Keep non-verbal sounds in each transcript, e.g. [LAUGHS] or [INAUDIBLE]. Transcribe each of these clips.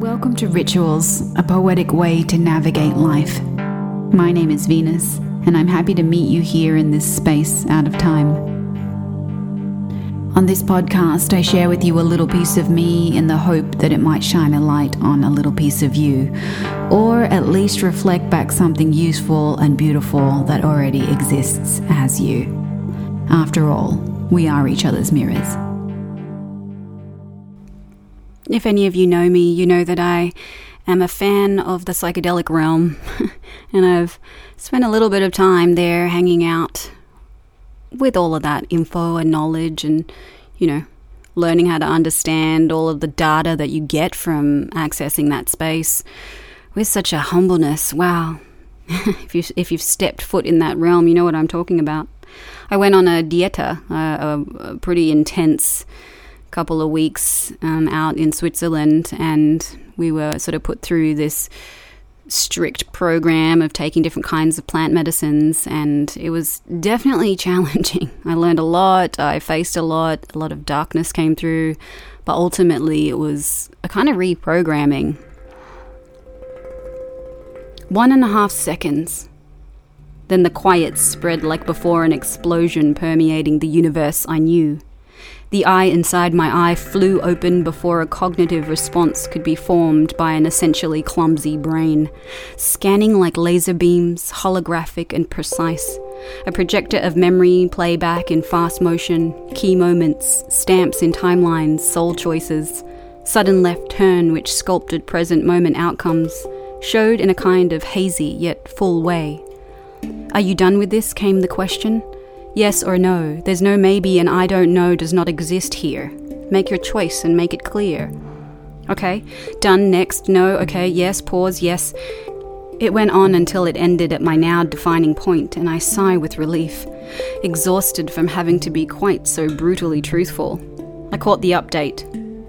Welcome to Rituals, a poetic way to navigate life. My name is Venus, and I'm happy to meet you here in this space out of time. On this podcast, I share with you a little piece of me in the hope that it might shine a light on a little piece of you, or at least reflect back something useful and beautiful that already exists as you. After all, we are each other's mirrors. If any of you know me, you know that I am a fan of the psychedelic realm, [LAUGHS] and I've spent a little bit of time there hanging out with all of that info and knowledge and, you know, learning how to understand all of the data that you get from accessing that space with such a humbleness. Wow. [LAUGHS] if you if you've stepped foot in that realm, you know what I'm talking about. I went on a dieta, a, a pretty intense couple of weeks um, out in Switzerland, and we were sort of put through this strict program of taking different kinds of plant medicines, and it was definitely [LAUGHS] challenging. I learned a lot, I faced a lot, a lot of darkness came through, but ultimately it was a kind of reprogramming. One and a half seconds. Then the quiet spread like before an explosion permeating the universe I knew. The eye inside my eye flew open before a cognitive response could be formed by an essentially clumsy brain, scanning like laser beams, holographic and precise. A projector of memory, playback in fast motion, key moments, stamps in timelines, soul choices, sudden left turn which sculpted present moment outcomes, showed in a kind of hazy yet full way. Are you done with this? came the question. Yes or no. There's no maybe and I don't know does not exist here. Make your choice and make it clear. Okay, done, next, no, okay, yes, pause, yes. It went on until it ended at my now defining point, and I sigh with relief, exhausted from having to be quite so brutally truthful. I caught the update.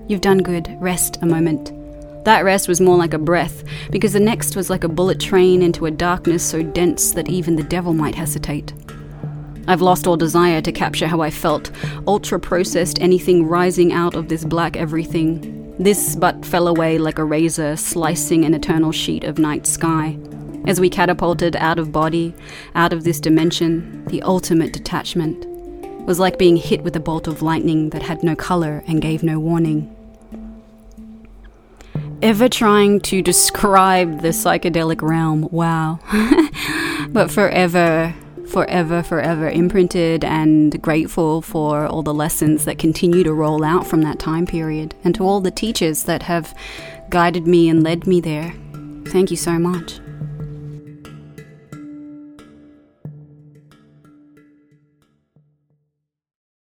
You've done good, rest a moment. That rest was more like a breath, because the next was like a bullet train into a darkness so dense that even the devil might hesitate. I've lost all desire to capture how I felt, ultra processed anything rising out of this black everything. This but fell away like a razor slicing an eternal sheet of night sky. As we catapulted out of body, out of this dimension, the ultimate detachment was like being hit with a bolt of lightning that had no color and gave no warning. Ever trying to describe the psychedelic realm? Wow. [LAUGHS] but forever forever, forever imprinted and grateful for all the lessons that continue to roll out from that time period and to all the teachers that have guided me and led me there. Thank you so much.